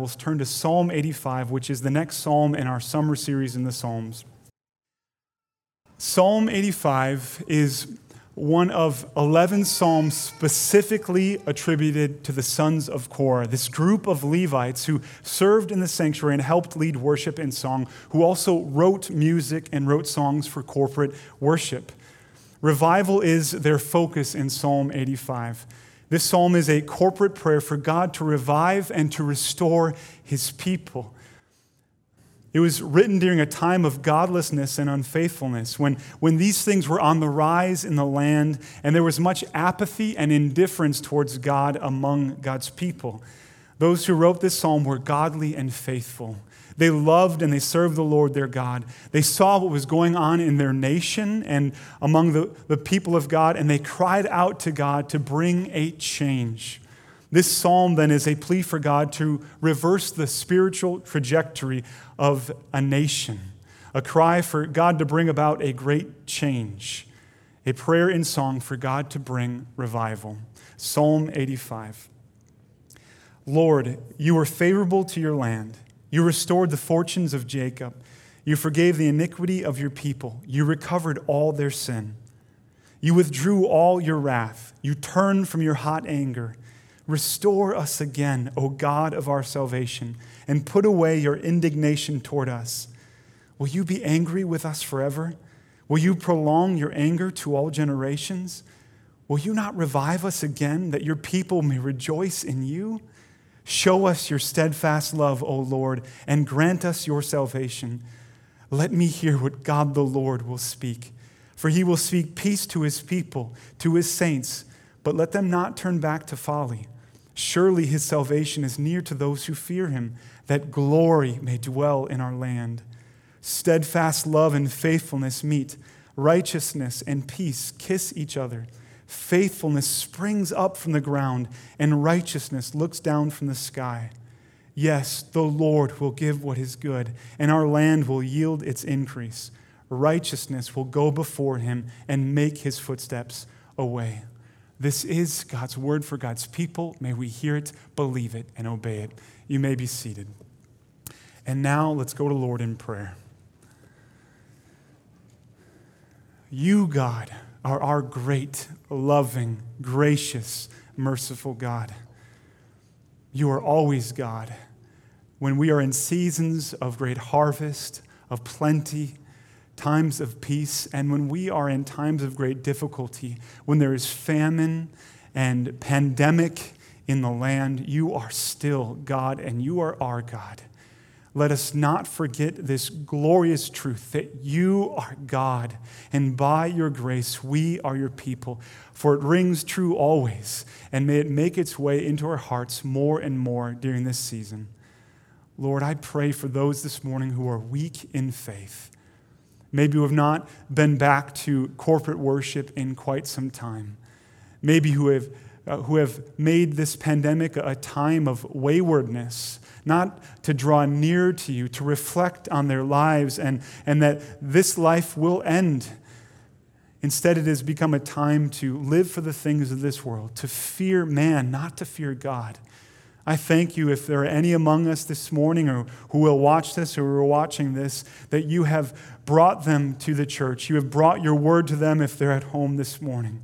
Let's turn to Psalm 85, which is the next psalm in our summer series in the Psalms. Psalm 85 is one of 11 psalms specifically attributed to the sons of Korah, this group of Levites who served in the sanctuary and helped lead worship and song, who also wrote music and wrote songs for corporate worship. Revival is their focus in Psalm 85. This psalm is a corporate prayer for God to revive and to restore his people. It was written during a time of godlessness and unfaithfulness, when, when these things were on the rise in the land, and there was much apathy and indifference towards God among God's people. Those who wrote this psalm were godly and faithful. They loved and they served the Lord their God. They saw what was going on in their nation and among the, the people of God, and they cried out to God to bring a change. This psalm then is a plea for God to reverse the spiritual trajectory of a nation, a cry for God to bring about a great change, a prayer in song for God to bring revival. Psalm 85. Lord, you are favorable to your land you restored the fortunes of Jacob. You forgave the iniquity of your people. You recovered all their sin. You withdrew all your wrath. You turned from your hot anger. Restore us again, O God of our salvation, and put away your indignation toward us. Will you be angry with us forever? Will you prolong your anger to all generations? Will you not revive us again, that your people may rejoice in you? Show us your steadfast love, O Lord, and grant us your salvation. Let me hear what God the Lord will speak. For he will speak peace to his people, to his saints, but let them not turn back to folly. Surely his salvation is near to those who fear him, that glory may dwell in our land. Steadfast love and faithfulness meet, righteousness and peace kiss each other. Faithfulness springs up from the ground, and righteousness looks down from the sky. Yes, the Lord will give what is good, and our land will yield its increase. Righteousness will go before him and make his footsteps a way. This is God's word for God's people. May we hear it, believe it, and obey it. You may be seated. And now let's go to Lord in prayer. You, God, are our great, loving, gracious, merciful God. You are always God. When we are in seasons of great harvest, of plenty, times of peace, and when we are in times of great difficulty, when there is famine and pandemic in the land, you are still God and you are our God let us not forget this glorious truth that you are God, and by your grace, we are your people. For it rings true always, and may it make its way into our hearts more and more during this season. Lord, I pray for those this morning who are weak in faith, maybe who have not been back to corporate worship in quite some time, maybe who have, Uh, who have made this pandemic a time of waywardness not to draw near to you, to reflect on their lives, and, and that this life will end. Instead, it has become a time to live for the things of this world, to fear man, not to fear God. I thank you if there are any among us this morning or who will watch this or who are watching this, that you have brought them to the church. You have brought your word to them if they're at home this morning.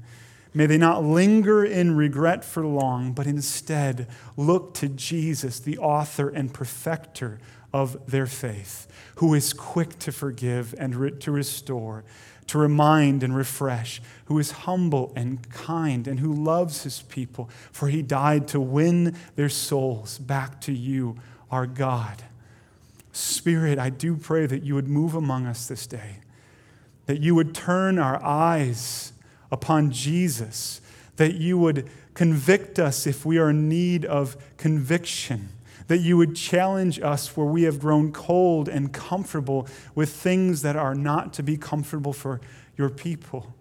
May they not linger in regret for long, but instead look to Jesus, the author and perfecter of their faith, who is quick to forgive and re- to restore, to remind and refresh, who is humble and kind, and who loves his people, for he died to win their souls back to you, our God. Spirit, I do pray that you would move among us this day, that you would turn our eyes upon Jesus, that you would convict us if we are in need of conviction, that you would challenge us where we have grown cold and comfortable with things that are not to be comfortable for your people.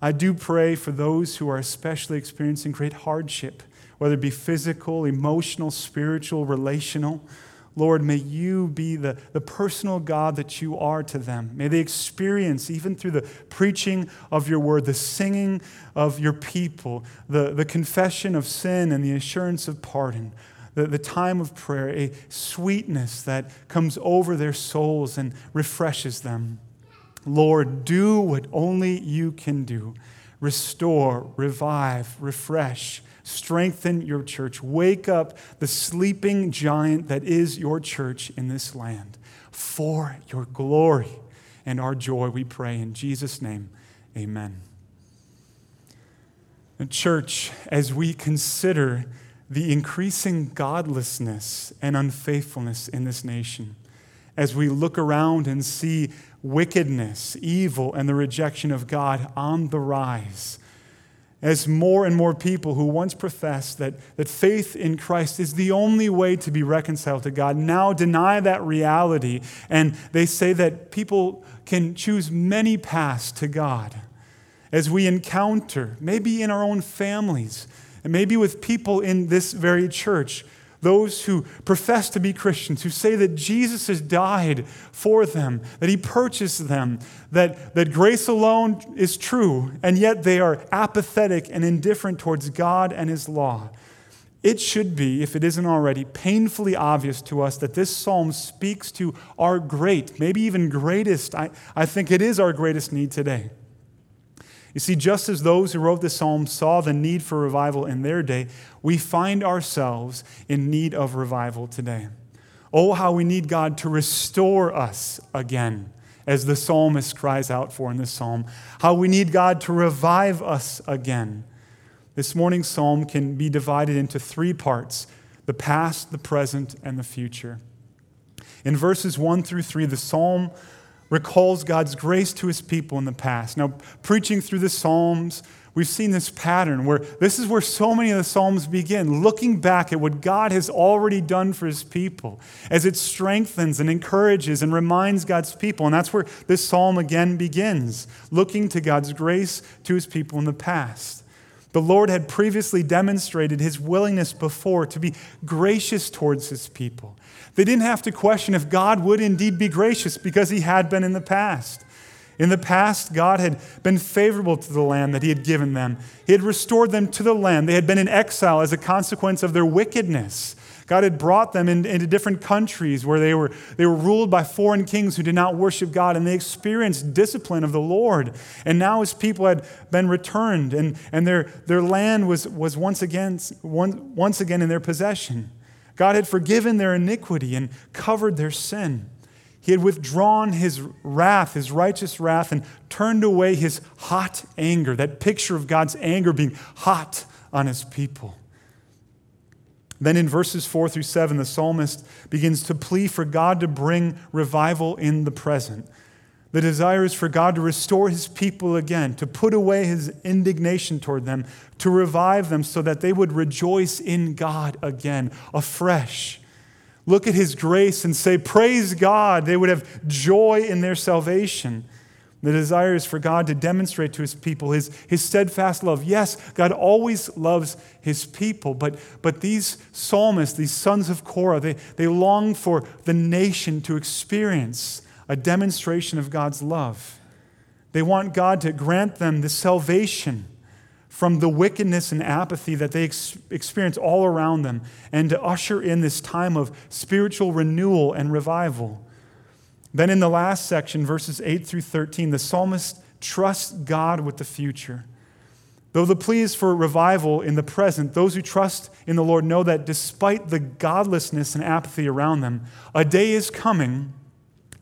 I do pray for those who are especially experiencing great hardship, whether it be physical, emotional, spiritual, relational. Lord, may you be the, the personal God that you are to them. May they experience, even through the preaching of your word, the singing of your people, the, the confession of sin and the assurance of pardon, the, the time of prayer, a sweetness that comes over their souls and refreshes them. Lord, do what only you can do restore, revive, refresh, strengthen your church. Wake up the sleeping giant that is your church in this land for your glory and our joy, we pray. In Jesus' name, amen. And church, as we consider the increasing godlessness and unfaithfulness in this nation, as we look around and see wickedness, evil, and the rejection of God on the rise, as more and more people who once professed that, that faith in Christ is the only way to be reconciled to God now deny that reality, and they say that people can choose many paths to God. As we encounter, maybe in our own families, and maybe with people in this very church, those who profess to be Christians, who say that Jesus has died for them, that he purchased them, that, that grace alone is true, and yet they are apathetic and indifferent towards God and his law. It should be, if it isn't already, painfully obvious to us that this psalm speaks to our great, maybe even greatest, I, I think it is our greatest need today. You see, just as those who wrote the psalm saw the need for revival in their day, we find ourselves in need of revival today. Oh, how we need God to restore us again, as the psalmist cries out for in this psalm. How we need God to revive us again. This morning's psalm can be divided into three parts the past, the present, and the future. In verses 1 through 3, the psalm recalls God's grace to his people in the past. Now, preaching through the Psalms, we've seen this pattern where this is where so many of the Psalms begin, looking back at what God has already done for his people as it strengthens and encourages and reminds God's people. And that's where this psalm again begins, looking to God's grace to his people in the past. The Lord had previously demonstrated his willingness before to be gracious towards his people. They didn't have to question if God would indeed be gracious because he had been in the past. In the past, God had been favorable to the land that he had given them. He had restored them to the land. They had been in exile as a consequence of their wickedness. God had brought them in, into different countries where they were, they were ruled by foreign kings who did not worship God, and they experienced discipline of the Lord. And now his people had been returned, and, and their, their land was, was once, again, one, once again in their possession. God had forgiven their iniquity and covered their sin. He had withdrawn his wrath, his righteous wrath, and turned away his hot anger, that picture of God's anger being hot on his people. Then in verses 4 through 7, the psalmist begins to plea for God to bring revival in the present. The desire is for God to restore his people again, to put away his indignation toward them, to revive them so that they would rejoice in God again, afresh. Look at his grace and say, Praise God. They would have joy in their salvation. The desire is for God to demonstrate to his people his, his steadfast love. Yes, God always loves his people, but, but these psalmists, these sons of Korah, they, they long for the nation to experience a demonstration of God's love. They want God to grant them the salvation from the wickedness and apathy that they ex- experience all around them and to usher in this time of spiritual renewal and revival. Then in the last section, verses 8 through 13, the psalmist trusts God with the future. Though the plea is for revival in the present, those who trust in the Lord know that despite the godlessness and apathy around them, a day is coming,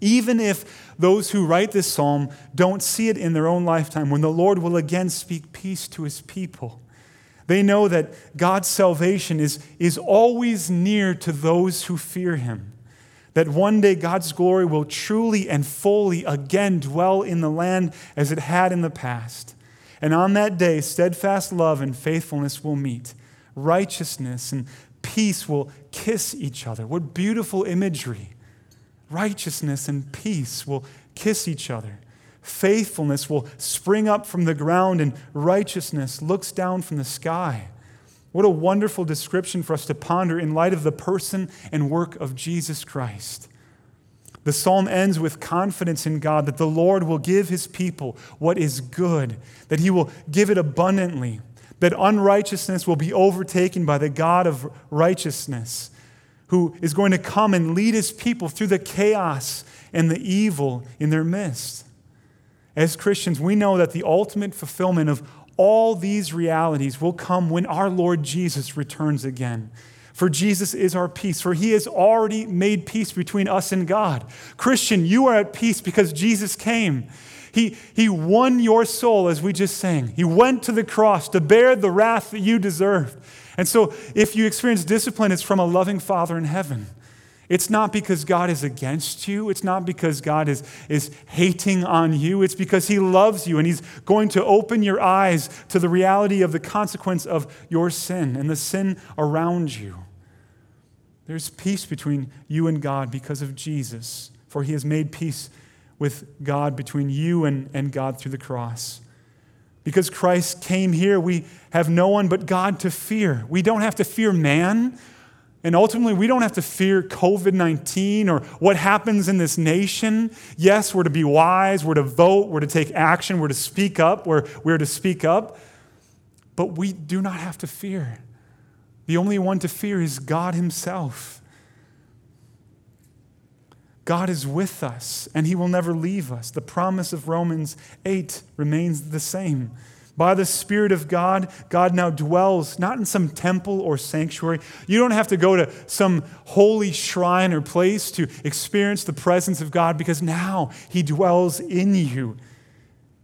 even if those who write this psalm don't see it in their own lifetime, when the Lord will again speak peace to his people. They know that God's salvation is, is always near to those who fear him that one day God's glory will truly and fully again dwell in the land as it had in the past. And on that day, steadfast love and faithfulness will meet, righteousness and peace will kiss each other. What beautiful imagery! Righteousness and peace will kiss each other. Faithfulness will spring up from the ground, and righteousness looks down from the sky. What a wonderful description for us to ponder in light of the person and work of Jesus Christ. The psalm ends with confidence in God that the Lord will give his people what is good, that he will give it abundantly, that unrighteousness will be overtaken by the God of righteousness, who is going to come and lead his people through the chaos and the evil in their midst. As Christians, we know that the ultimate fulfillment of all these realities will come when our Lord Jesus returns again. For Jesus is our peace, for he has already made peace between us and God. Christian, you are at peace because Jesus came. He, he won your soul, as we just sang. He went to the cross to bear the wrath that you deserved. And so, if you experience discipline, it's from a loving Father in heaven. It's not because God is against you. It's not because God is, is hating on you. It's because He loves you and He's going to open your eyes to the reality of the consequence of your sin and the sin around you. There's peace between you and God because of Jesus, for He has made peace with God between you and, and God through the cross. Because Christ came here, we have no one but God to fear. We don't have to fear man. And ultimately, we don't have to fear COVID 19 or what happens in this nation. Yes, we're to be wise, we're to vote, we're to take action, we're to speak up, we're, we're to speak up. But we do not have to fear. The only one to fear is God Himself. God is with us and He will never leave us. The promise of Romans 8 remains the same. By the Spirit of God, God now dwells not in some temple or sanctuary. You don't have to go to some holy shrine or place to experience the presence of God because now He dwells in you.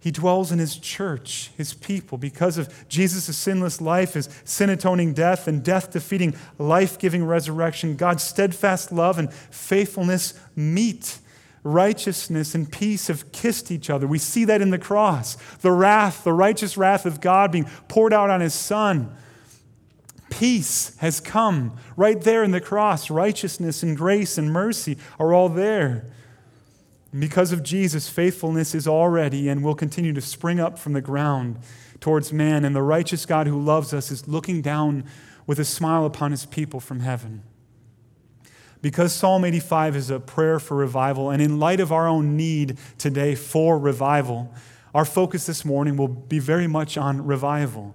He dwells in his church, his people, because of Jesus' sinless life, his sin atoning death, and death defeating life giving resurrection. God's steadfast love and faithfulness meet. Righteousness and peace have kissed each other. We see that in the cross. The wrath, the righteous wrath of God being poured out on his son. Peace has come right there in the cross. Righteousness and grace and mercy are all there. Because of Jesus, faithfulness is already and will continue to spring up from the ground towards man. And the righteous God who loves us is looking down with a smile upon his people from heaven. Because Psalm 85 is a prayer for revival, and in light of our own need today for revival, our focus this morning will be very much on revival.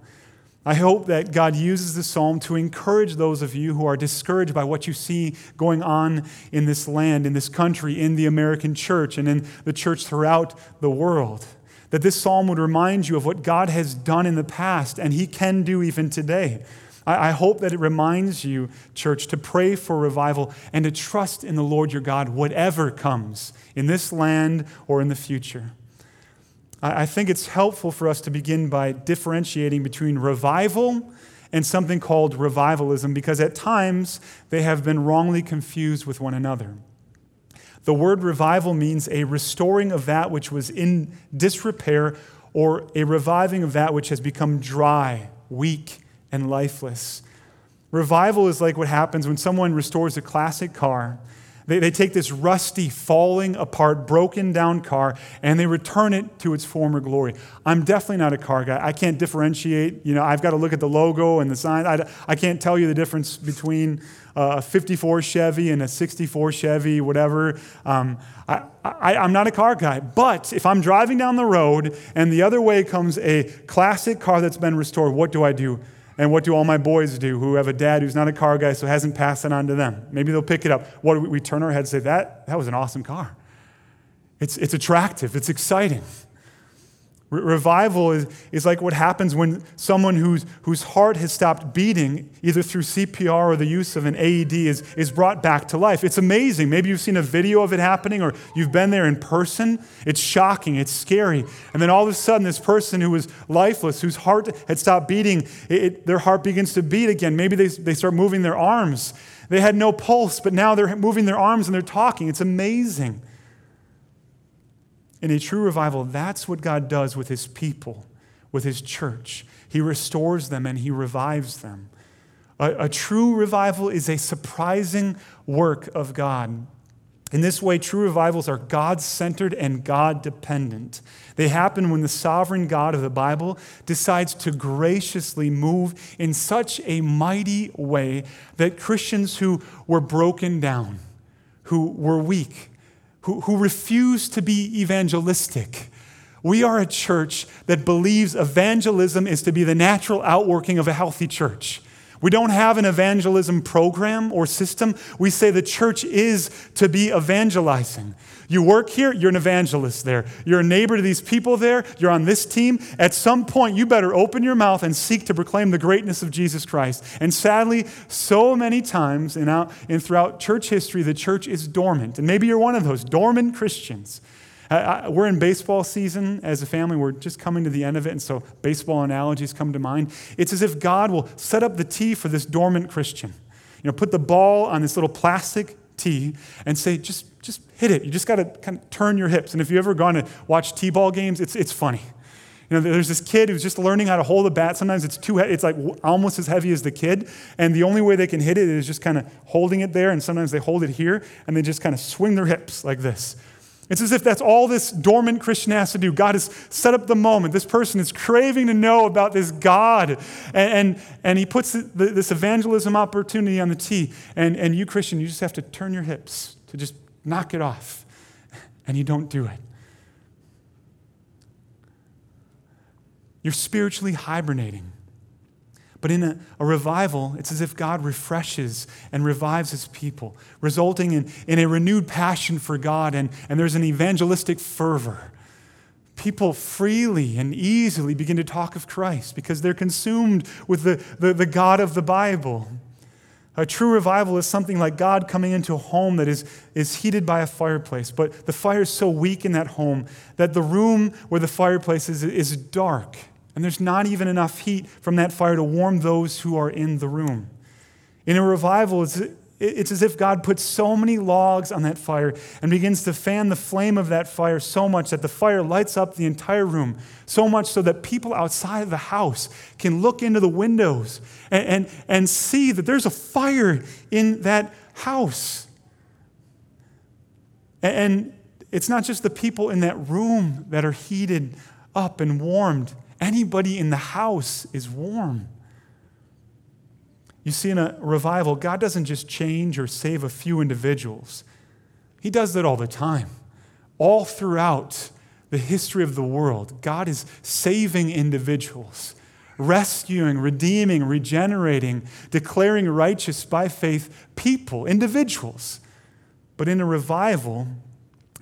I hope that God uses the psalm to encourage those of you who are discouraged by what you see going on in this land, in this country, in the American church, and in the church throughout the world. That this psalm would remind you of what God has done in the past and He can do even today. I hope that it reminds you, church, to pray for revival and to trust in the Lord your God, whatever comes in this land or in the future. I think it's helpful for us to begin by differentiating between revival and something called revivalism because at times they have been wrongly confused with one another. The word revival means a restoring of that which was in disrepair or a reviving of that which has become dry, weak, and lifeless. Revival is like what happens when someone restores a classic car they, they take this rusty, falling apart, broken down car and they return it to its former glory. I'm definitely not a car guy. I can't differentiate. You know, I've got to look at the logo and the sign. I, I can't tell you the difference between a 54 Chevy and a 64 Chevy, whatever. Um, I, I, I'm not a car guy. But if I'm driving down the road and the other way comes a classic car that's been restored, what do I do? And what do all my boys do who have a dad who's not a car guy, so hasn't passed it on to them? Maybe they'll pick it up. What do we, we turn our heads and say, that, that was an awesome car. It's, it's attractive, it's exciting. Re- revival is, is like what happens when someone whose, whose heart has stopped beating, either through CPR or the use of an AED, is, is brought back to life. It's amazing. Maybe you've seen a video of it happening or you've been there in person. It's shocking, it's scary. And then all of a sudden, this person who was lifeless, whose heart had stopped beating, it, it, their heart begins to beat again. Maybe they, they start moving their arms. They had no pulse, but now they're moving their arms and they're talking. It's amazing. In a true revival, that's what God does with his people, with his church. He restores them and he revives them. A, a true revival is a surprising work of God. In this way, true revivals are God centered and God dependent. They happen when the sovereign God of the Bible decides to graciously move in such a mighty way that Christians who were broken down, who were weak, who, who refuse to be evangelistic. We are a church that believes evangelism is to be the natural outworking of a healthy church. We don't have an evangelism program or system. We say the church is to be evangelizing. You work here, you're an evangelist there. You're a neighbor to these people there, you're on this team. At some point, you better open your mouth and seek to proclaim the greatness of Jesus Christ. And sadly, so many times in, out, in throughout church history, the church is dormant. And maybe you're one of those dormant Christians. I, we're in baseball season as a family. We're just coming to the end of it, and so baseball analogies come to mind. It's as if God will set up the tee for this dormant Christian. You know, put the ball on this little plastic and say, just, just hit it. You just got to kind of turn your hips. And if you've ever gone to watch t-ball games, it's, it's funny. You know, there's this kid who's just learning how to hold a bat. Sometimes it's too, it's like almost as heavy as the kid, and the only way they can hit it is just kind of holding it there. And sometimes they hold it here, and they just kind of swing their hips like this. It's as if that's all this dormant Christian has to do. God has set up the moment. This person is craving to know about this God. And, and, and he puts the, this evangelism opportunity on the tee. And, and you, Christian, you just have to turn your hips to just knock it off. And you don't do it. You're spiritually hibernating. But in a, a, revival, it's as if God refreshes and revives his people, resulting in, in a renewed passion for God, and, and there's an evangelistic fervor. People freely and easily begin to talk of Christ because they're consumed with the, the, the God of the Bible. A true revival is something like God coming into a home that is, is heated by a fireplace, but the fire is so weak in that home that the room where the fireplace is is dark and there's not even enough heat from that fire to warm those who are in the room. In a revival, it's, it's as if God puts so many logs on that fire and begins to fan the flame of that fire so much that the fire lights up the entire room, so much so that people outside of the house can look into the windows and, and, and see that there's a fire in that house. And it's not just the people in that room that are heated up and warmed Anybody in the house is warm. You see, in a revival, God doesn't just change or save a few individuals, He does that all the time. All throughout the history of the world, God is saving individuals, rescuing, redeeming, regenerating, declaring righteous by faith people, individuals. But in a revival,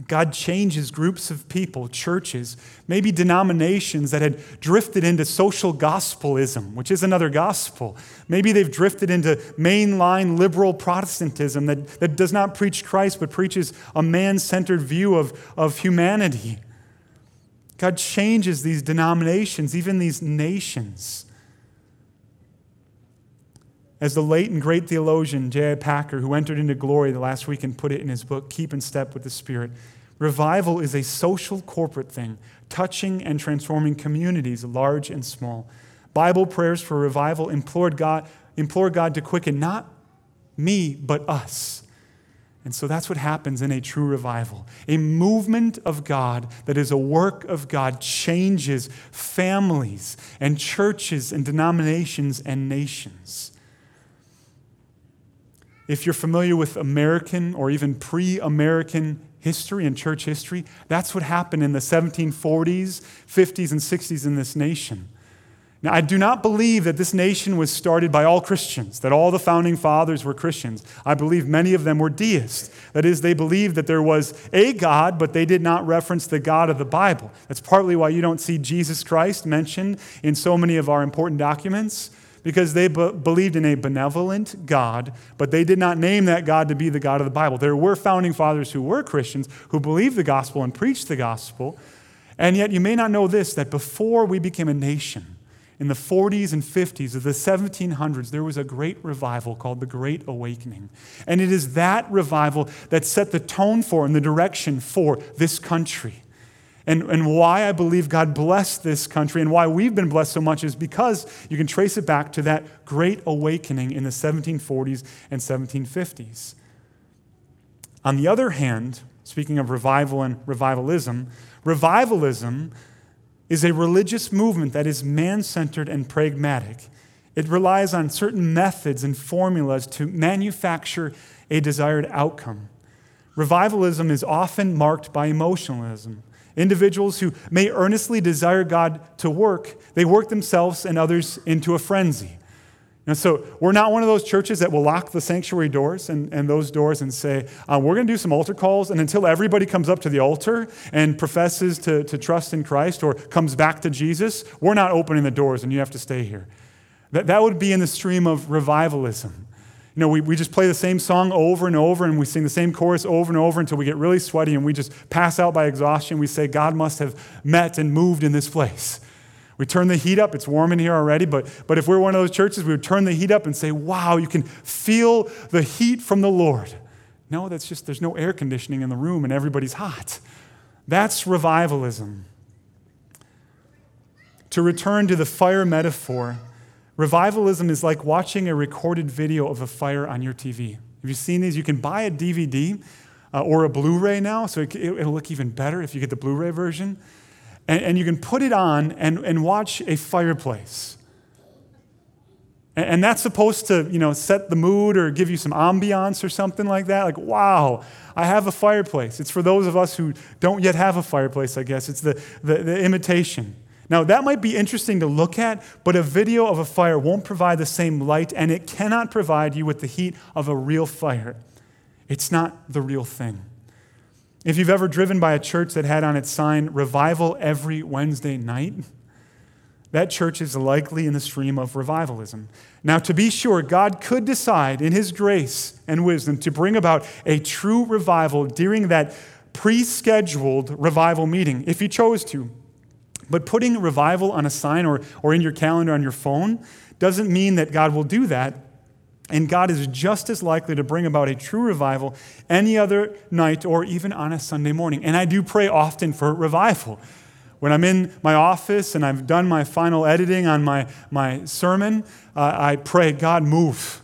God changes groups of people, churches, maybe denominations that had drifted into social gospelism, which is another gospel. Maybe they've drifted into mainline liberal Protestantism that, that does not preach Christ but preaches a man centered view of, of humanity. God changes these denominations, even these nations. As the late and great theologian J.I. Packer, who entered into glory the last week and put it in his book, Keep in Step with the Spirit, revival is a social corporate thing, touching and transforming communities, large and small. Bible prayers for revival implored God, implore God to quicken not me, but us. And so that's what happens in a true revival. A movement of God that is a work of God changes families and churches and denominations and nations. If you're familiar with American or even pre American history and church history, that's what happened in the 1740s, 50s, and 60s in this nation. Now, I do not believe that this nation was started by all Christians, that all the founding fathers were Christians. I believe many of them were deists. That is, they believed that there was a God, but they did not reference the God of the Bible. That's partly why you don't see Jesus Christ mentioned in so many of our important documents because they be- believed in a benevolent God, but they did not name that God to be the God of the Bible. There were founding fathers who were Christians who believed the gospel and preached the gospel. And yet, you may not know this that before we became a nation, in the 40s and 50s of the 1700s, there was a great revival called the Great Awakening. And it is that revival that set the tone for and the direction for this country. And, and why I believe God blessed this country and why we've been blessed so much is because you can trace it back to that great awakening in the 1740s and 1750s. On the other hand, speaking of revival and revivalism, revivalism is a religious movement that is man centered and pragmatic. It relies on certain methods and formulas to manufacture a desired outcome. Revivalism is often marked by emotionalism. Individuals who may earnestly desire God to work, they work themselves and others into a frenzy. And so we're not one of those churches that will lock the sanctuary doors and, and those doors and say, uh, we're going to do some altar calls, and until everybody comes up to the altar and professes to, to trust in Christ or comes back to Jesus, we're not opening the doors and you have to stay here. That, that would be in the stream of revivalism. You know, we, we just play the same song over and over and we sing the same chorus over and over until we get really sweaty and we just pass out by exhaustion. We say, God must have met and moved in this place. We turn the heat up. It's warm in here already, but, but if we're one of those churches, we would turn the heat up and say, wow, you can feel the heat from the Lord. No, that's just, there's no air conditioning in the room and everybody's hot. That's revivalism. To return to the fire metaphor, revivalism is like watching a recorded video of a fire on your TV. Have you seen these? You can buy a DVD uh, or a Blu ray now, so it, will look even better if you get the Blu ray version and, and you can put it on and, and watch a fireplace. And, and that's supposed to, you know, set the mood or give you some ambiance or something like that. Like, wow, I have a fireplace. It's for those of us who don't yet have a fireplace, I guess. It's the, the, the imitation. Now, that might be interesting to look at, but a video of a fire won't provide the same light, and it cannot provide you with the heat of a real fire. It's not the real thing. If you've ever driven by a church that had on its sign, revival every Wednesday night, that church is likely in the stream of revivalism. Now, to be sure, God could decide in His grace and wisdom to bring about a true revival during that pre scheduled revival meeting, if He chose to. But putting revival on a sign or, or in your calendar on your phone doesn't mean that God will do that and God is just as likely to bring about a true revival any other night or even on a Sunday morning. And I do pray often for revival. When I'm in my office and I've done my final editing on my, my sermon, uh, I pray, God, move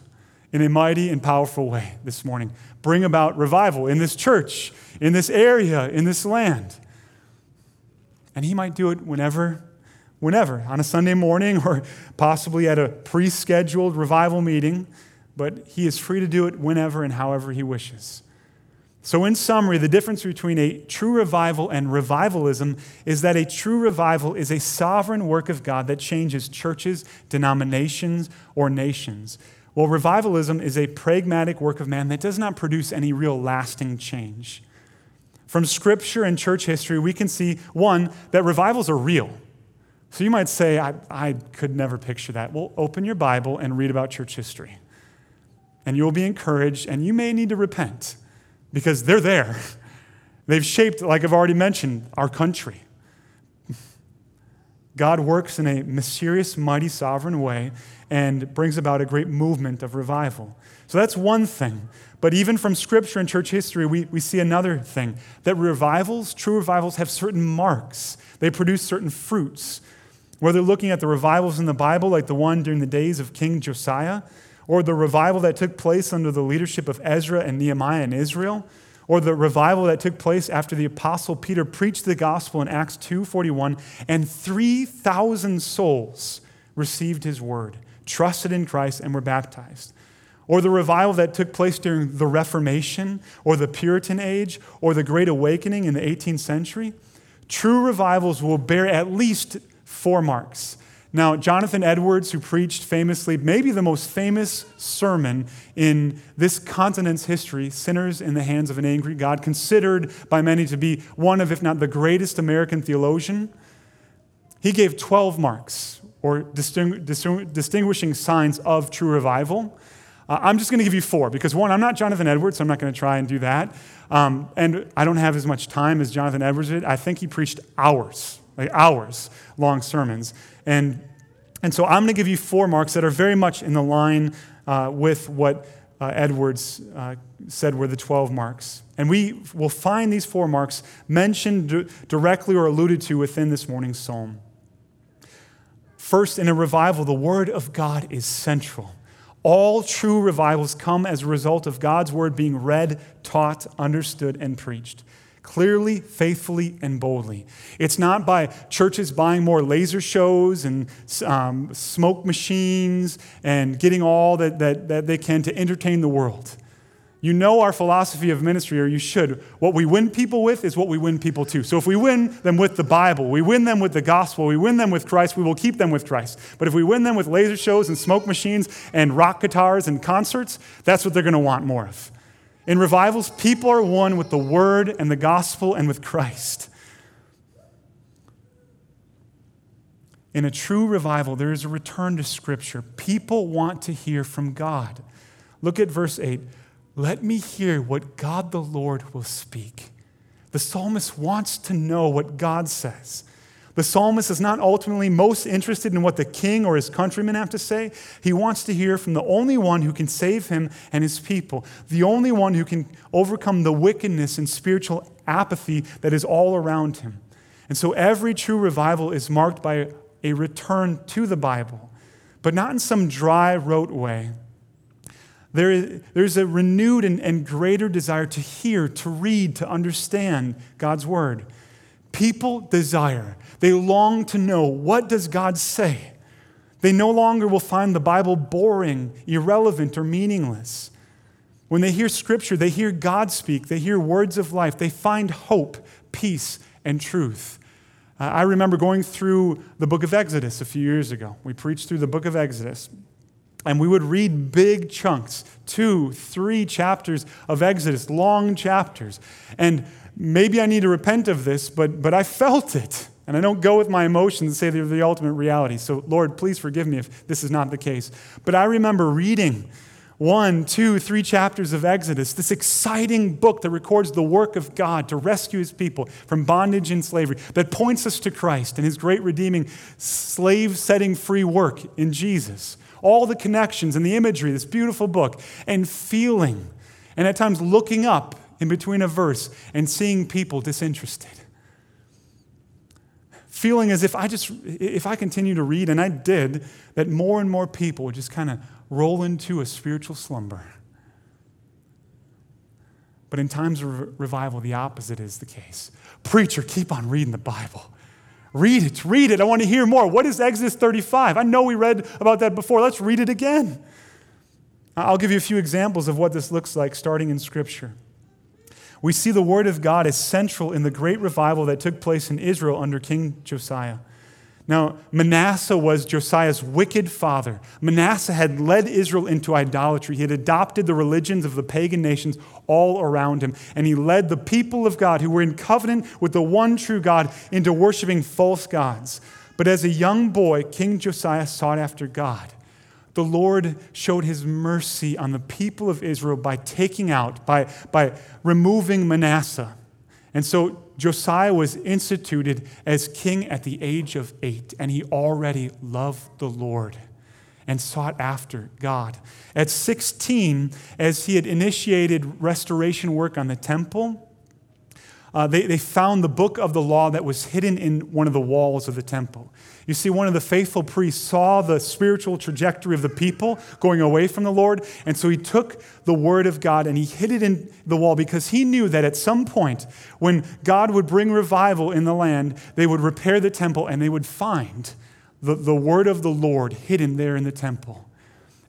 in a mighty and powerful way this morning. Bring about revival in this church, in this area, in this land. And He might do it whenever, whenever, on a Sunday morning or possibly at a pre scheduled revival meeting but he is free to do it whenever and however he wishes. So, in summary, the difference between a true revival and revivalism is that a true revival is a sovereign work of God that changes churches, denominations, or nations. While revivalism is a pragmatic work of man that does not produce any real lasting change. From scripture and church history, we can see one, that revivals are real. So you might say, I, I could never picture that. Well, open your Bible and read about church history and you will be encouraged, and you may need to repent because they're there. They've shaped, like I've already mentioned, our country. God works in a mysterious, mighty, sovereign way and brings about a great movement of revival. So that's one thing. But even from scripture and church history, we, we see another thing that revivals, true revivals, have certain marks, they produce certain fruits. Whether looking at the revivals in the Bible, like the one during the days of King Josiah, or the revival that took place under the leadership of Ezra and Nehemiah in Israel, or the revival that took place after the apostle Peter preached the gospel in Acts 2:41 and 3,000 souls received his word, trusted in Christ and were baptized. Or the revival that took place during the Reformation or the Puritan age or the Great Awakening in the 18th century. True revivals will bear at least four marks now, Jonathan Edwards, who preached famously, maybe the most famous sermon in this continent's history, Sinners in the Hands of an Angry God, considered by many to be one of, if not the greatest American theologian, he gave 12 marks or distinguishing signs of true revival. I'm just going to give you four because, one, I'm not Jonathan Edwards, so I'm not going to try and do that. Um, and I don't have as much time as Jonathan Edwards did. I think he preached hours, like hours long sermons. And, and so I'm going to give you four marks that are very much in the line uh, with what uh, Edwards uh, said were the 12 marks. And we will find these four marks mentioned d- directly or alluded to within this morning's psalm. First, in a revival, the Word of God is central. All true revivals come as a result of God's Word being read, taught, understood, and preached clearly, faithfully, and boldly. It's not by churches buying more laser shows and um, smoke machines and getting all that, that, that they can to entertain the world. You know our philosophy of ministry, or you should. What we win people with is what we win people to. So if we win them with the Bible, we win them with the gospel, we win them with Christ, we will keep them with Christ. But if we win them with laser shows and smoke machines and rock guitars and concerts, that's what they're going to want more of. In revivals, people are won with the word and the gospel and with Christ. In a true revival, there is a return to Scripture. People want to hear from God. Look at verse 8. Let me hear what God the Lord will speak. The psalmist wants to know what God says. The psalmist is not ultimately most interested in what the king or his countrymen have to say. He wants to hear from the only one who can save him and his people, the only one who can overcome the wickedness and spiritual apathy that is all around him. And so every true revival is marked by a return to the Bible, but not in some dry, rote way. There is, there's a renewed and, and greater desire to hear, to read, to understand God's word. People desire, they long to know what does God say. They no longer will find the Bible boring, irrelevant, or meaningless. When they hear scripture, they hear God speak, they hear words of life, they find hope, peace, and truth. I remember going through the book of Exodus a few years ago. We preached through the book of Exodus. And we would read big chunks, two, three chapters of Exodus, long chapters. And maybe I need to repent of this, but, but I felt it. And I don't go with my emotions and say they're the ultimate reality. So, Lord, please forgive me if this is not the case. But I remember reading one, two, three chapters of Exodus, this exciting book that records the work of God to rescue his people from bondage and slavery, that points us to Christ and his great redeeming, slave setting free work in Jesus all the connections and the imagery, this beautiful book, and feeling, and at times looking up in between a verse and seeing people disinterested. Feeling as if I just, if I continue to read, and I did, that more and more people would just kind of roll into a spiritual slumber. But in times of revival, the opposite is the case. Preacher, keep on reading the Bible. Read it, read it. I want to hear more. What is Exodus 35? I know we read about that before. Let's read it again. I'll give you a few examples of what this looks like starting in Scripture. We see the Word of God as central in the great revival that took place in Israel under King Josiah. Now, Manasseh was Josiah's wicked father. Manasseh had led Israel into idolatry. He had adopted the religions of the pagan nations all around him. And he led the people of God who were in covenant with the one true God into worshiping false gods. But as a young boy, King Josiah sought after God. The Lord showed his mercy on the people of Israel by taking out, by, by removing Manasseh. And so Josiah was instituted as king at the age of eight, and he already loved the Lord and sought after God. At 16, as he had initiated restoration work on the temple, uh, they, they found the book of the law that was hidden in one of the walls of the temple. You see, one of the faithful priests saw the spiritual trajectory of the people going away from the Lord, and so he took the word of God and he hid it in the wall because he knew that at some point, when God would bring revival in the land, they would repair the temple and they would find the, the word of the Lord hidden there in the temple.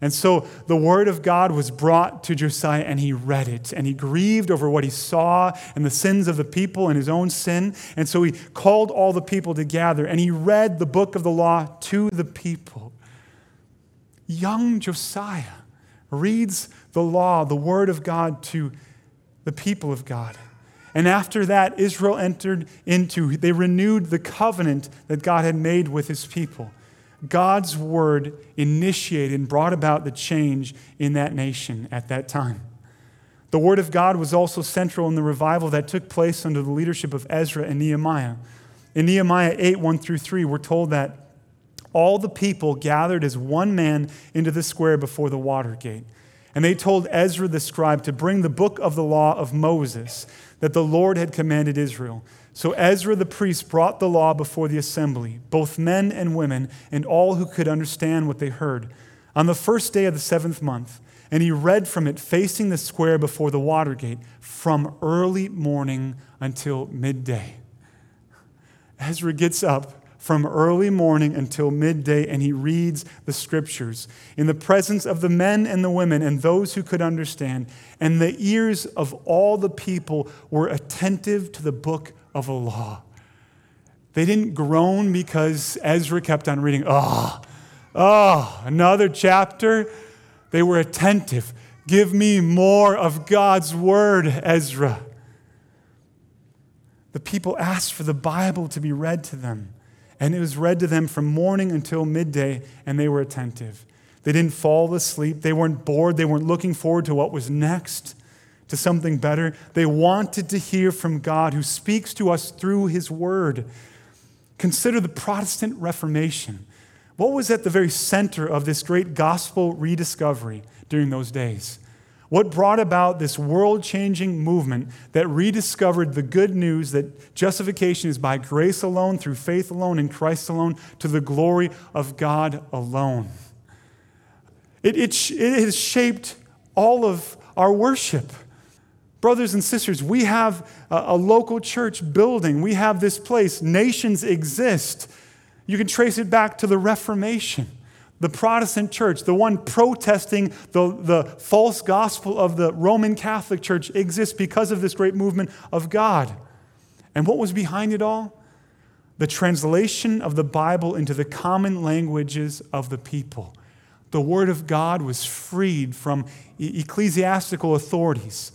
And so the word of God was brought to Josiah, and he read it, and he grieved over what he saw and the sins of the people and his own sin. And so he called all the people together, and he read the book of the law to the people. Young Josiah reads the law, the word of God, to the people of God. And after that, Israel entered into, they renewed the covenant that God had made with his people. God's word initiated and brought about the change in that nation at that time. The word of God was also central in the revival that took place under the leadership of Ezra and Nehemiah. In Nehemiah 8 1 through 3, we're told that all the people gathered as one man into the square before the water gate. And they told Ezra the scribe to bring the book of the law of Moses that the Lord had commanded Israel. So Ezra the priest brought the law before the assembly, both men and women, and all who could understand what they heard, on the first day of the seventh month. And he read from it facing the square before the water gate from early morning until midday. Ezra gets up from early morning until midday, and he reads the scriptures in the presence of the men and the women and those who could understand. And the ears of all the people were attentive to the book of a law. They didn't groan because Ezra kept on reading, oh, oh, another chapter. They were attentive. Give me more of God's word, Ezra. The people asked for the Bible to be read to them. And it was read to them from morning until midday, and they were attentive. They didn't fall asleep. They weren't bored. They weren't looking forward to what was next, to something better. They wanted to hear from God who speaks to us through his word. Consider the Protestant Reformation. What was at the very center of this great gospel rediscovery during those days? What brought about this world changing movement that rediscovered the good news that justification is by grace alone, through faith alone, in Christ alone, to the glory of God alone? It, it, it has shaped all of our worship. Brothers and sisters, we have a, local church building, we have this place, nations exist. You can trace it back to the Reformation the Protestant church, the one protesting the, the false gospel of the Roman Catholic Church, exists because of this great movement of God. And what was behind it all? The translation of the Bible into the common languages of the people. The Word of God was freed from ecclesiastical authorities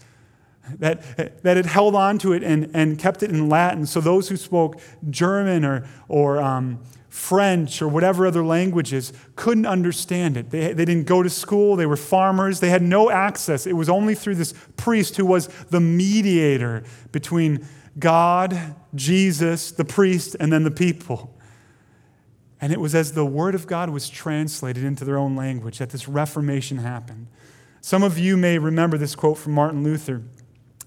that, that had held on to it and, and kept it in Latin. So those who spoke German or, or um, French or whatever other languages couldn't understand it. They, they didn't go to school, they were farmers, they had no access. It was only through this priest who was the mediator between God, Jesus, the priest, and then the people. And it was as the Word of God was translated into their own language that this Reformation happened. Some of you may remember this quote from Martin Luther.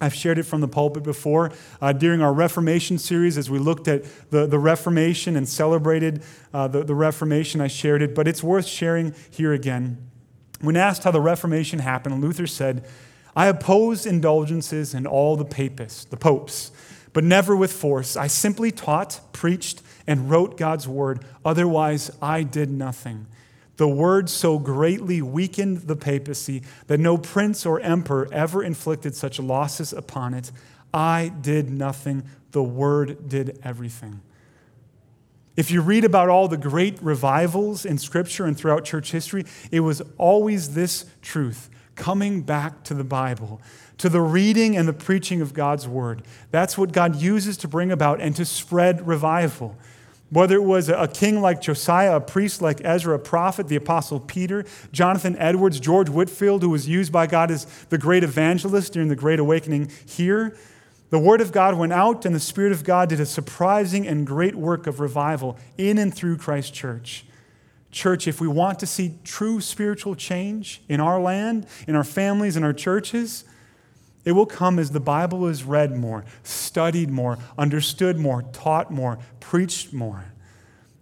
I've shared it from the pulpit before. Uh, during our Reformation series, as we looked at the, the Reformation and celebrated uh, the, the Reformation, I shared it, but it's worth sharing here again. When asked how the Reformation happened, Luther said, I opposed indulgences and all the papists, the popes, but never with force. I simply taught, preached, and wrote God's word. Otherwise, I did nothing. The word so greatly weakened the papacy that no prince or emperor ever inflicted such losses upon it. I did nothing, the word did everything. If you read about all the great revivals in Scripture and throughout church history, it was always this truth coming back to the Bible, to the reading and the preaching of God's Word. That's what God uses to bring about and to spread revival. Whether it was a king like Josiah, a priest like Ezra, a prophet, the apostle Peter, Jonathan Edwards, George Whitefield, who was used by God as the great evangelist during the Great Awakening here, the word of God went out and the Spirit of God did a surprising and great work of revival in and through Christ's church. Church, if we want to see true spiritual change in our land, in our families, in our churches, it will come as the Bible is read more, studied more, understood more, taught more, preached more.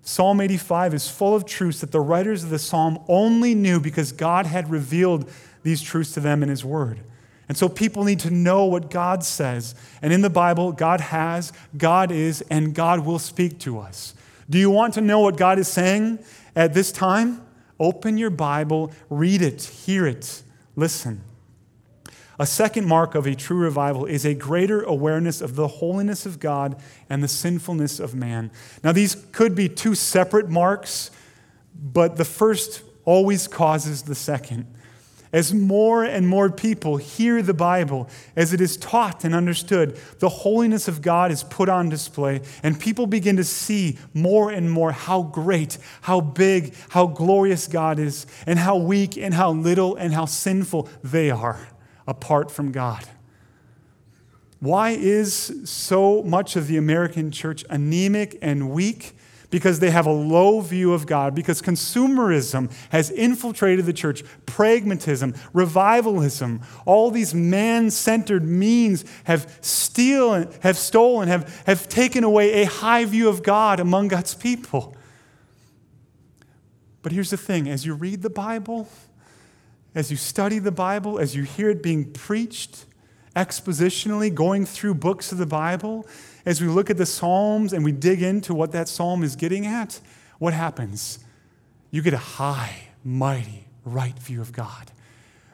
Psalm 85 is full of truths that the writers of the psalm only knew because God had revealed these truths to them in His Word. And so people need to know what God says. And in the Bible, God has, God is, and God will speak to us. Do you want to know what God is saying at this time? Open your Bible, read it, hear it, listen. A second mark of a true revival is a greater awareness of the holiness of God and the sinfulness of man. Now, these could be two separate marks, but the first always causes the second. As more and more people hear the Bible, as it is taught and understood, the holiness of God is put on display, and people begin to see more and more how great, how big, how glorious God is, and how weak and how little and how sinful they are apart from God. Why is so much of the American church anemic and weak? Because they have a low view of God, because consumerism has infiltrated the church, pragmatism, revivalism, all these man centered means have, steal, have stolen, have, have taken away a high view of God among God's people. But here's the thing as you read the Bible, as you study the Bible, as you hear it being preached, expositionally, going through books of the Bible, as we look at the Psalms and we dig into what that psalm is getting at, what happens? You get a high, mighty, right view of God.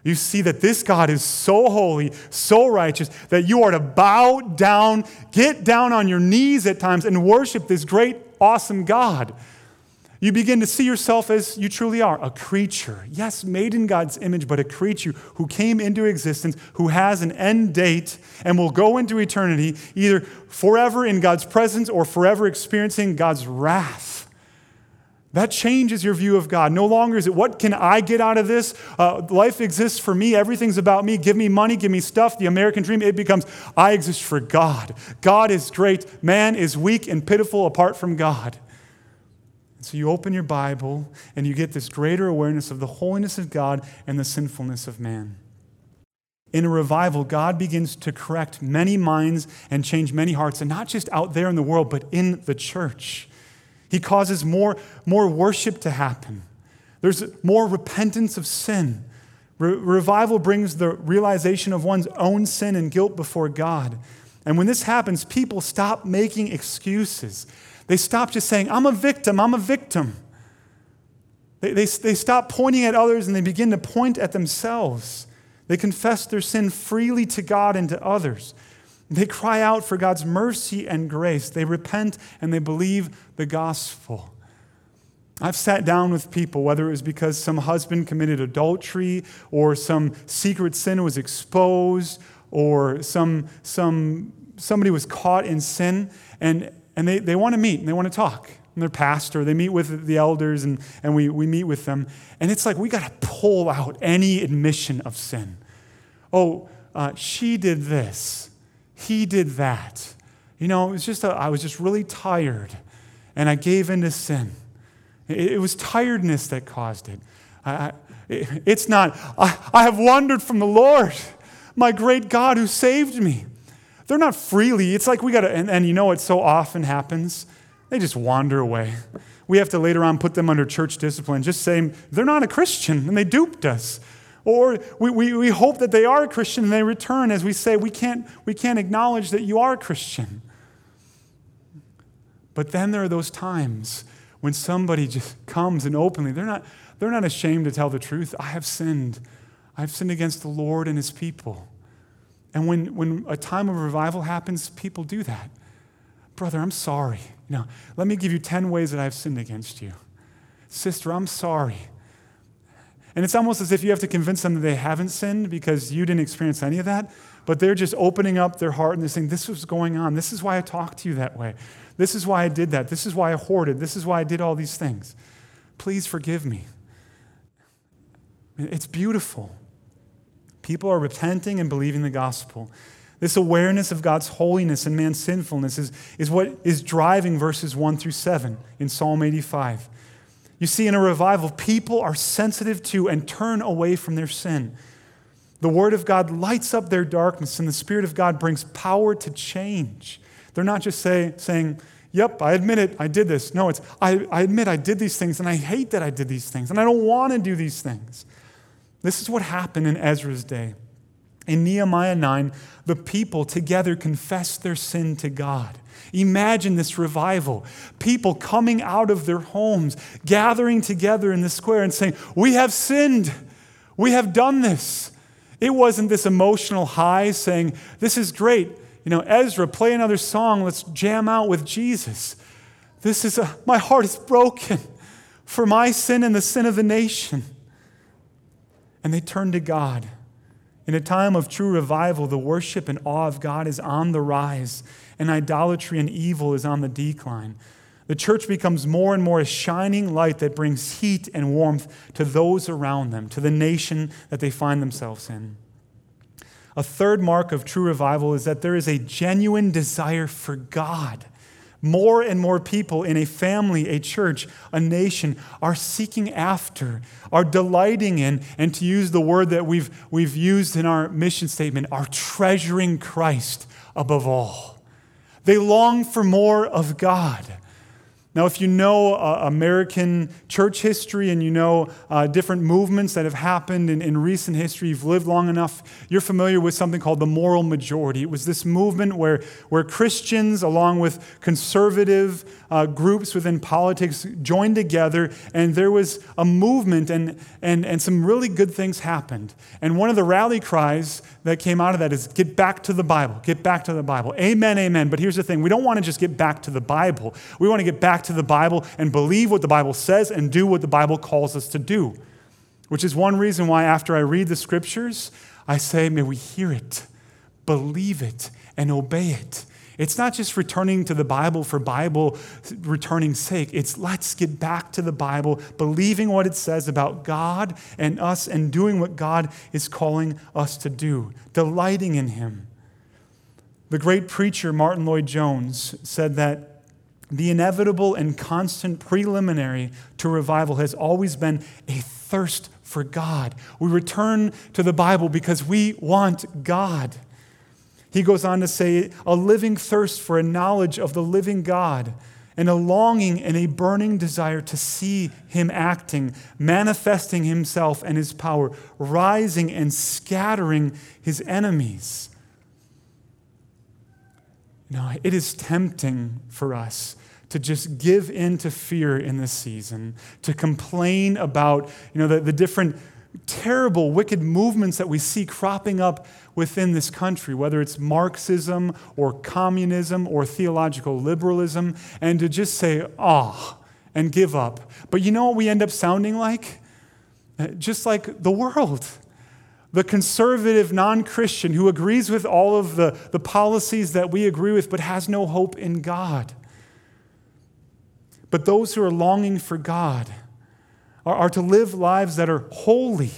You see that this God is so holy, so righteous, that you are to bow down, get down on your knees at times, and worship this great, awesome God. You begin to see yourself as you truly are a creature. Yes, made in God's image, but a creature who came into existence, who has an end date, and will go into eternity either forever in God's presence or forever experiencing God's wrath. That changes your view of God. No longer is it, what can I get out of this? Uh, life exists for me. Everything's about me. Give me money, give me stuff. The American dream, it becomes, I exist for God. God is great. Man is weak and pitiful apart from God. And so you open your Bible and you get this greater awareness of the holiness of God and the sinfulness of man. In a revival, God begins to correct many minds and change many hearts, and not just out there in the world, but in the church. He causes more, more worship to happen. There's more repentance of sin. Re- revival brings the realization of one's own sin and guilt before God. And when this happens, people stop making excuses. They stop just saying, I'm a victim, I'm a victim. They, they, they stop pointing at others and they begin to point at themselves. They confess their sin freely to God and to others. They cry out for God's mercy and grace. They repent and they believe the gospel. I've sat down with people, whether it was because some husband committed adultery or some secret sin was exposed or some, some, somebody was caught in sin, and, and they, they want to meet and they want to talk. And their pastor, they meet with the elders and, and we, we meet with them. And it's like we got to pull out any admission of sin. Oh, uh, she did this he did that. You know, it was just, a, I was just really tired and I gave in to sin. It, it was tiredness that caused it. I, it it's not, I, I have wandered from the Lord, my great God who saved me. They're not freely. It's like we got to, and, and you know, what so often happens. They just wander away. We have to later on put them under church discipline, just saying they're not a Christian and they duped us. Or we, we, we hope that they are a Christian and they return as we say, we can't, we can't acknowledge that you are a Christian. But then there are those times when somebody just comes and openly, they're not, they're not ashamed to tell the truth. I have sinned. I've sinned against the Lord and his people. And when, when a time of revival happens, people do that. Brother, I'm sorry. You know, let me give you 10 ways that I've sinned against you. Sister, I'm sorry. And it's almost as if you have to convince them that they haven't sinned because you didn't experience any of that. But they're just opening up their heart and they're saying, This was going on. This is why I talked to you that way. This is why I did that. This is why I hoarded. This is why I did all these things. Please forgive me. It's beautiful. People are repenting and believing the gospel. This awareness of God's holiness and man's sinfulness is, is what is driving verses 1 through 7 in Psalm 85. You see, in a revival, people are sensitive to and turn away from their sin. The Word of God lights up their darkness, and the Spirit of God brings power to change. They're not just say, saying, Yep, I admit it, I did this. No, it's, I, I admit I did these things, and I hate that I did these things, and I don't want to do these things. This is what happened in Ezra's day. In Nehemiah 9, the people together confessed their sin to God. Imagine this revival. People coming out of their homes, gathering together in the square and saying, We have sinned. We have done this. It wasn't this emotional high saying, This is great. You know, Ezra, play another song. Let's jam out with Jesus. This is a, my heart is broken for my sin and the sin of the nation. And they turn to God. In a time of true revival, the worship and awe of God is on the rise and idolatry and evil is on the decline. The church becomes more and more a shining light that brings heat and warmth to those around them, to the nation that they find themselves in. A third mark of true revival is that there is a genuine desire for God. More and more people in a family, a church, a nation are seeking after, are delighting in, and to use the word that we've, we've used in our mission statement, are treasuring Christ above all. They long for more of God. Now, if you know uh, American church history and you know uh, different movements that have happened in, in recent history, you've lived long enough, you're familiar with something called the moral majority. It was this movement where, where Christians, along with conservative uh, groups within politics, joined together, and there was a movement, and, and, and some really good things happened. And one of the rally cries that came out of that is get back to the Bible, get back to the Bible. Amen, amen. But here's the thing we don't want to just get back to the Bible, we want to get back to the Bible and believe what the Bible says and do what the Bible calls us to do. Which is one reason why, after I read the scriptures, I say, may we hear it, believe it, and obey it. It's not just returning to the Bible for Bible returning sake. It's let's get back to the Bible, believing what it says about God and us, and doing what God is calling us to do, delighting in Him. The great preacher Martyn Lloyd-Jones said that the inevitable and constant preliminary to revival has always been a thirst for God. We return to the Bible because we want God. He goes on to say, a living thirst for a knowledge of the living God and a longing and a burning desire to see him acting, manifesting himself and his power, rising and scattering his enemies. Now, it is tempting for us to just give in to fear in this season, to complain about you know, the, the different terrible, wicked movements that we see cropping up within this country, whether it's Marxism or communism or theological liberalism, and to just say, ah, oh, and give up. But you know what we end up sounding like? Just like the world the conservative non Christian who agrees with all of the, the policies that we agree with but has no hope in God. But those who are longing for God are, are to live lives that are holy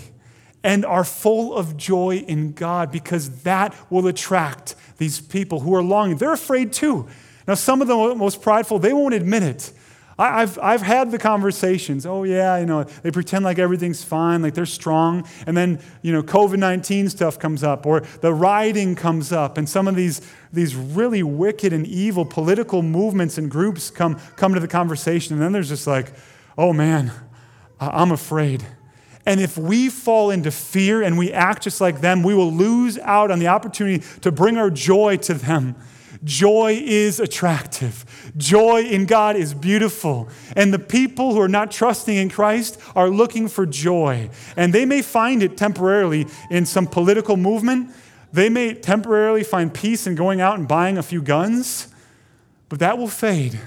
and are full of joy in God because that will attract these people who are longing. They're afraid too. Now, some of the most prideful, they won't admit it. I, have I've had the conversations. Oh, yeah, you know, they pretend like everything's fine, like they're strong. And then, you know, COVID 19 stuff comes up, or the rioting comes up, and some of these, these really wicked and evil political movements and groups come, come to the conversation. And then there's just like, oh, man, I'm afraid. And if we fall into fear and we act just like them, we will lose out on the opportunity to bring our joy to them. Joy is attractive. Joy in God is beautiful. And the people who are not trusting in Christ are looking for joy. And they may find it temporarily in some political movement. They may temporarily find peace in going out and buying a few guns, but that will fade.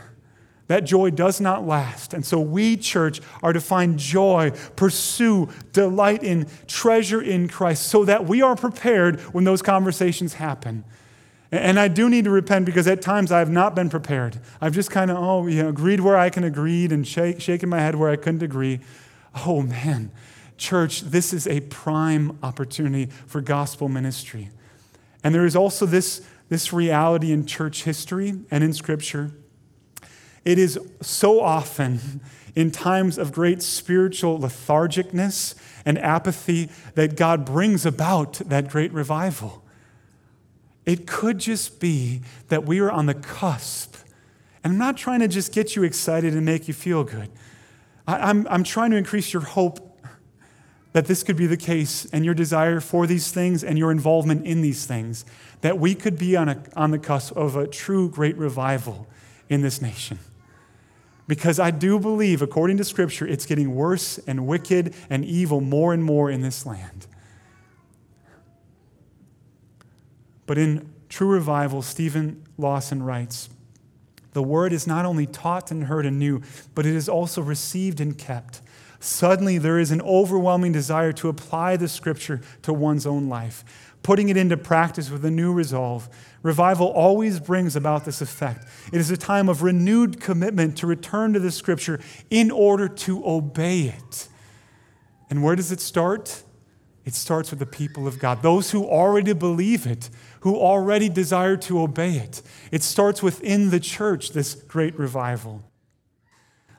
That joy does not last. And so we, church, are to find joy, pursue, delight in, treasure in Christ so that we are prepared when those conversations happen. And I do need to repent because at times I have not been prepared. I've just kind of, oh, you know, agreed where I can agree and shake, shaking my head where I couldn't agree. Oh, man. Church, this is a prime opportunity for gospel ministry. And there is also this, this reality in church history and in Scripture. It is so often in times of great spiritual lethargicness and apathy that God brings about that great revival. It could just be that we are on the cusp. And I'm not trying to just get you excited and make you feel good. I, am I'm, I'm trying to increase your hope that this could be the case and your desire for these things and your involvement in these things, that we could be on, a, on the cusp of a true great revival in this nation. Because I do believe, according to Scripture, it's getting worse and wicked and evil more and more in this land. But in True Revival, Steven Lawson writes The word is not only taught and heard anew, but it is also received and kept. Suddenly, there is an overwhelming desire to apply the scripture to one's own life, putting it into practice with a new resolve. Revival always brings about this effect. It is a time of renewed commitment to return to the scripture in order to obey it. And where does it start? It starts with the people of God, those who already believe it, who already desire to obey it. It starts within the church, this great revival.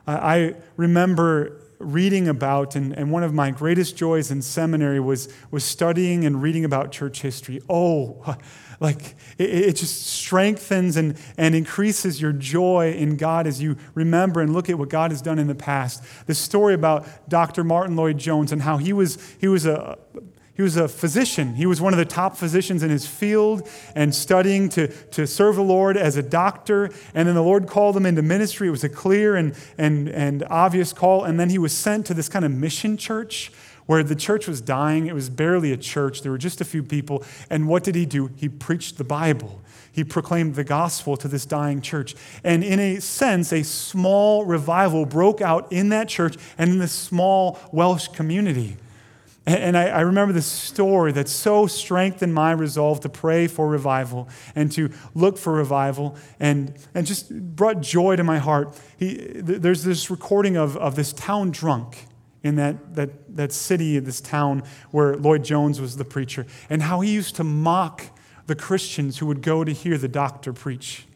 I remember reading about, and, and one of my greatest joys in seminary was, was studying and reading about church history. Oh, like it, it, just strengthens and, and increases your joy in God as you remember and look at what God has done in the past. The story about Dr. Martyn Lloyd-Jones and how he was, he was a he was a physician. He was one of the top physicians in his field and studying to, to serve the Lord as a doctor. And then the Lord called him into ministry. It was a clear and, and, and obvious call. And then he was sent to this kind of mission church where the church was dying. It was barely a church, there were just a few people. And what did he do? He preached the Bible. He proclaimed the gospel to this dying church. And in a sense, a small revival broke out in that church and in this small Welsh community. And I, remember this story that so strengthened my resolve to pray for revival and to look for revival and, and just brought joy to my heart. He, there's this recording of, of this town drunk in that, that, that city, this town where Lloyd-Jones was the preacher, and how he used to mock the Christians who would go to hear the doctor preach.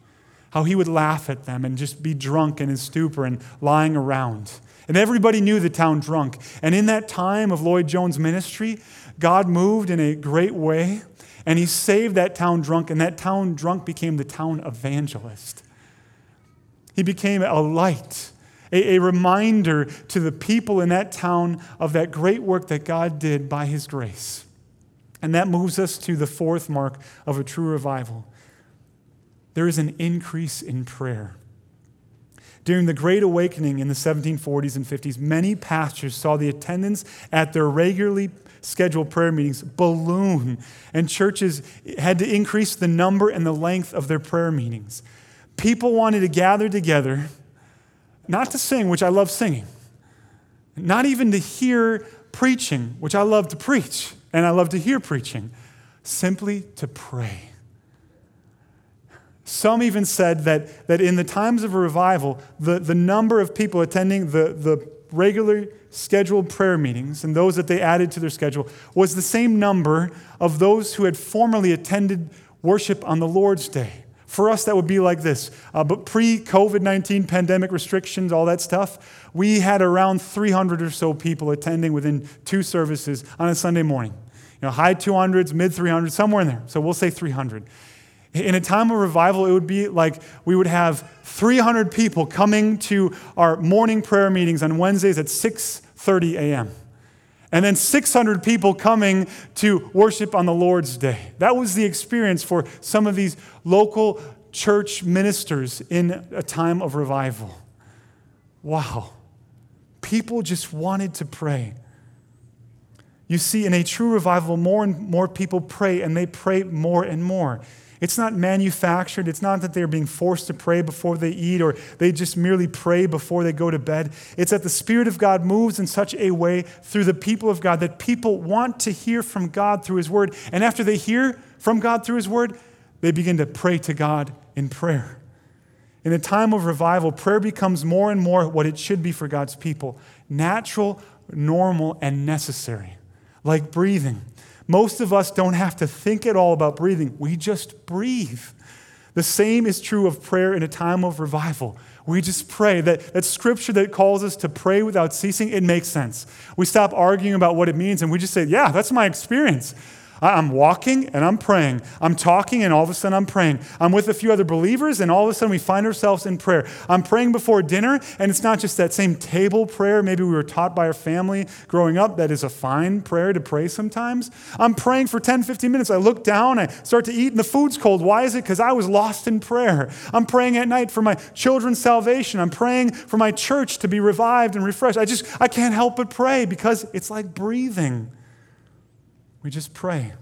How he would laugh at them and just be drunk and in his stupor and lying around. And everybody knew the town drunk. And in that time of Lloyd-Jones' ministry, God moved in a great way, and he saved that town drunk, and that town drunk became the town evangelist. He became a light, a, a reminder to the people in that town of that great work that God did by his grace. And that moves us to the fourth mark of a true revival. There is an increase in prayer. During the Great Awakening in the 1740s and 50s, many pastors saw the attendance at their regularly scheduled prayer meetings balloon, and churches had to increase the number and the length of their prayer meetings. People wanted to gather together, not to sing, which I love singing, not even to hear preaching, which I love to preach, and I love to hear preaching, simply to pray. Some even said that, that in the times of a revival, the, the number of people attending the, the regular scheduled prayer meetings and those that they added to their schedule was the same number of those who had formerly attended worship on the Lord's Day. For us, that would be like this. Uh, but pre COVID 19 pandemic restrictions, all that stuff, we had around 300 or so people attending within two services on a Sunday morning. You know, high 200s, mid 300s, somewhere in there. So we'll say 300. In a time of revival, it would be like we would have 300 people coming to our morning prayer meetings on Wednesdays at 6:30 a.m. And then 600 people coming to worship on the Lord's Day. That was the experience for some of these local church ministers in a time of revival. Wow. People just wanted to pray. You see, in a true revival, more and more people pray, and they pray more and more. It's not manufactured. It's not that they're being forced to pray before they eat or they just merely pray before they go to bed. It's that the Spirit of God moves in such a way through the people of God that people want to hear from God through His Word. And after they hear from God through His Word, they begin to pray to God in prayer. In a time of revival, prayer becomes more and more what it should be for God's people natural, normal, and necessary, like breathing. Most of us don't have to think at all about breathing, we just breathe. The same is true of prayer in a time of revival. We just pray. That, that scripture that calls us to pray without ceasing, it makes sense. We stop arguing about what it means and we just say, yeah, that's my experience. I'm walking and I'm praying. I'm talking and all of a sudden I'm praying. I'm with a few other believers and all of a sudden we find ourselves in prayer. I'm praying before dinner and it's not just that same table prayer maybe we were taught by our family growing up that is a fine prayer to pray sometimes. I'm praying for 10, 15 minutes. I look down, I start to eat and the food's cold. Why is it? Because I was lost in prayer. I'm praying at night for my children's salvation. I'm praying for my church to be revived and refreshed. I just, I can't help but pray because it's like breathing. We just pray.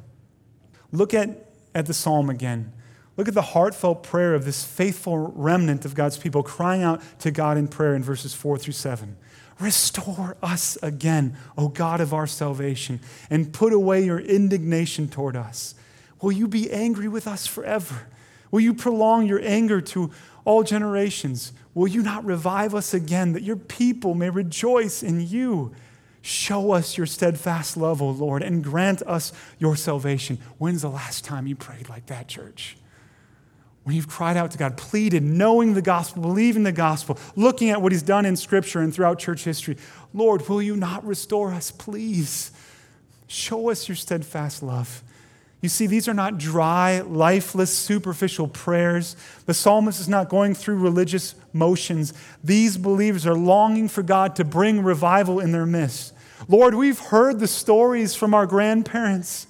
Look at, at the psalm again. Look at the heartfelt prayer of this faithful remnant of God's people crying out to God in prayer in verses 4 through 7. Restore us again, O God of our salvation, and put away your indignation toward us. Will you be angry with us forever? Will you prolong your anger to all generations? Will you not revive us again, that your people may rejoice in you? Show us your steadfast love, O Lord, and grant us your salvation. When's the last time you prayed like that, church? when you've cried out to God, pleaded, knowing the gospel, believing the gospel, looking at what He's done in Scripture and throughout church history, Lord, will you not restore us, please? Show us your steadfast love. You see, these are not dry, lifeless, superficial prayers. The psalmist is not going through religious motions. These believers are longing for God to bring revival in their midst. Lord, we've heard the stories from our grandparents.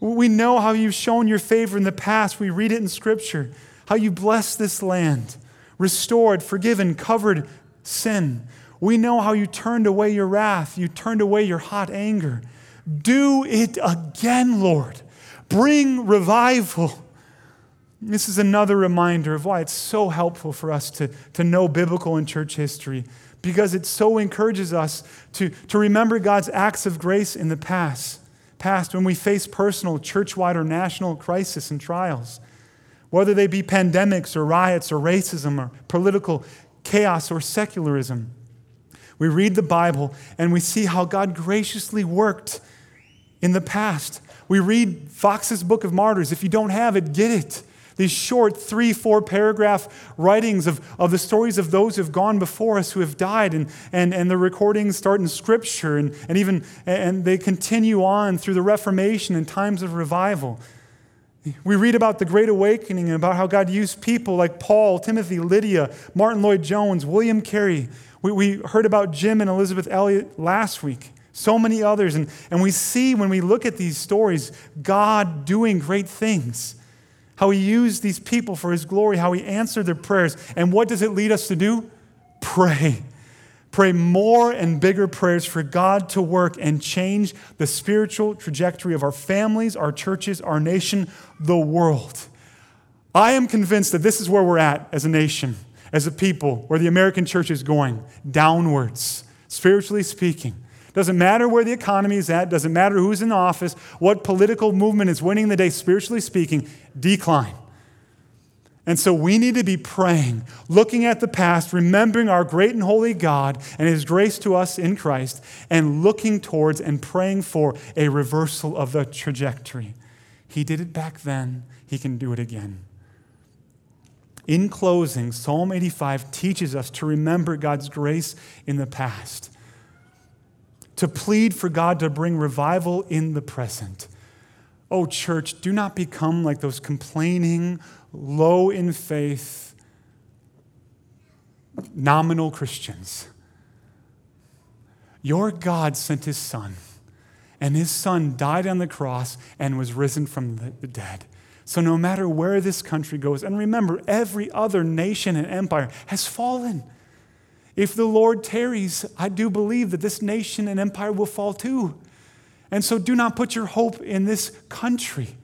We know how you've shown your favor in the past. We read it in Scripture, how you blessed this land, restored, forgiven, covered sin. We know how you turned away your wrath, you turned away your hot anger. Do it again, Lord. Bring revival. This is another reminder of why it's so helpful for us to, to know biblical and church history, because it so encourages us to, to remember God's acts of grace in the past past when we face personal, church wide, or national crisis and trials, whether they be pandemics or riots or racism or political chaos or secularism. We read the Bible and we see how God graciously worked in the past. We read Foxe's Book of Martyrs. If you don't have it, get it these short three, four paragraph writings of, of the stories of those who have gone before us who have died. And, and, and the recordings start in Scripture and, and even and they continue on through the Reformation and times of revival. We read about the Great Awakening and about how God used people like Paul, Timothy, Lydia, Martyn Lloyd-Jones, William Carey. We, we heard about Jim and Elisabeth Elliot last week. So many others. And, and we see when we look at these stories, God doing great things how he used these people for his glory, how he answered their prayers. And what does it lead us to do? Pray. Pray more and bigger prayers for God to work and change the spiritual trajectory of our families, our churches, our nation, the world. I am convinced that this is where we're at as a nation, as a people, where the American church is going downwards, spiritually speaking. Doesn't matter where the economy is at, doesn't matter who's in office, what political movement is winning the day, spiritually speaking, decline. And so we need to be praying, looking at the past, remembering our great and holy God and His grace to us in Christ, and looking towards and praying for a reversal of the trajectory. He did it back then, He can do it again. In closing, Psalm 85 teaches us to remember God's grace in the past to plead for God to bring revival in the present. Oh, church, do not become like those complaining, low in faith, nominal Christians. Your God sent his son, and his son died on the cross and was risen from the dead. So, no matter where this country goes, and remember, every other nation and empire has fallen. If the Lord tarries, I do believe that this nation and empire will fall too. And so do not put your hope in this country.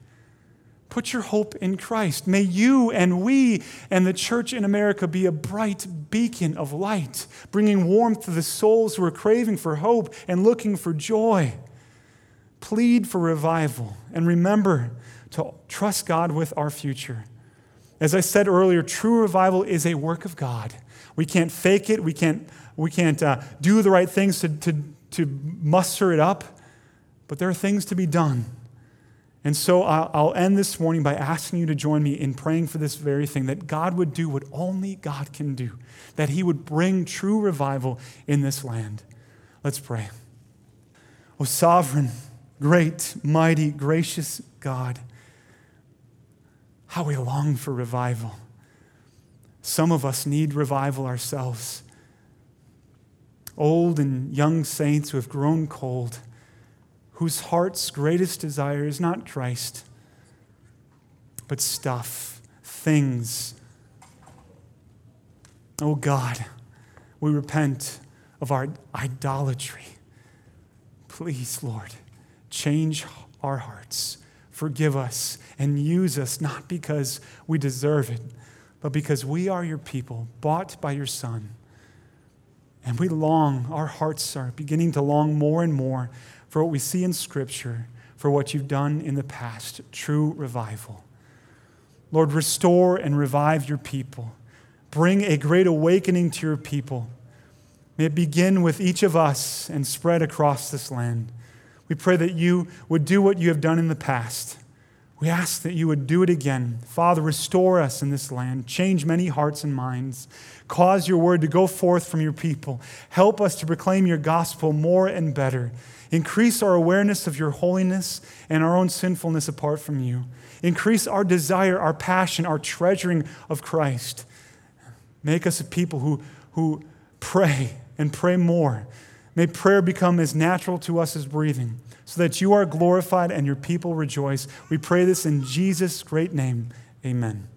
Put your hope in Christ. May you and we and the church in America be a bright beacon of light, bringing warmth to the souls who are craving for hope and looking for joy. Plead for revival and remember to trust God with our future. As I said earlier, true revival is a work of God. We can't fake it. We can't, we can't uh, do the right things to, to, to muster it up. But there are things to be done. And so I'll end this morning by asking you to join me in praying for this very thing that God would do what only God can do, that He would bring true revival in this land. Let's pray. O sovereign, great, mighty, gracious God, how we long for revival. Some of us need revival ourselves. Old and young saints who have grown cold, whose heart's greatest desire is not Christ, but stuff, things. Oh God, we repent of our idolatry. Please, Lord, change our hearts. Forgive us and use us not because we deserve it but because we are your people, bought by your Son. And we long, our hearts are beginning to long more and more for what we see in Scripture, for what you've done in the past true revival. Lord, restore and revive your people. Bring a great awakening to your people. May it begin with each of us and spread across this land. We pray that you would do what you have done in the past We ask that you would do it again. Father, restore us in this land, change many hearts and minds, cause your word to go forth from your people. Help us to proclaim your gospel more and better. Increase our awareness of your holiness and our own sinfulness apart from you. Increase our desire, our passion, our treasuring of Christ. Make us a people who, who pray and pray more. May prayer become as natural to us as breathing, so that you are glorified and your people rejoice. We pray this in Jesus' great name. Amen.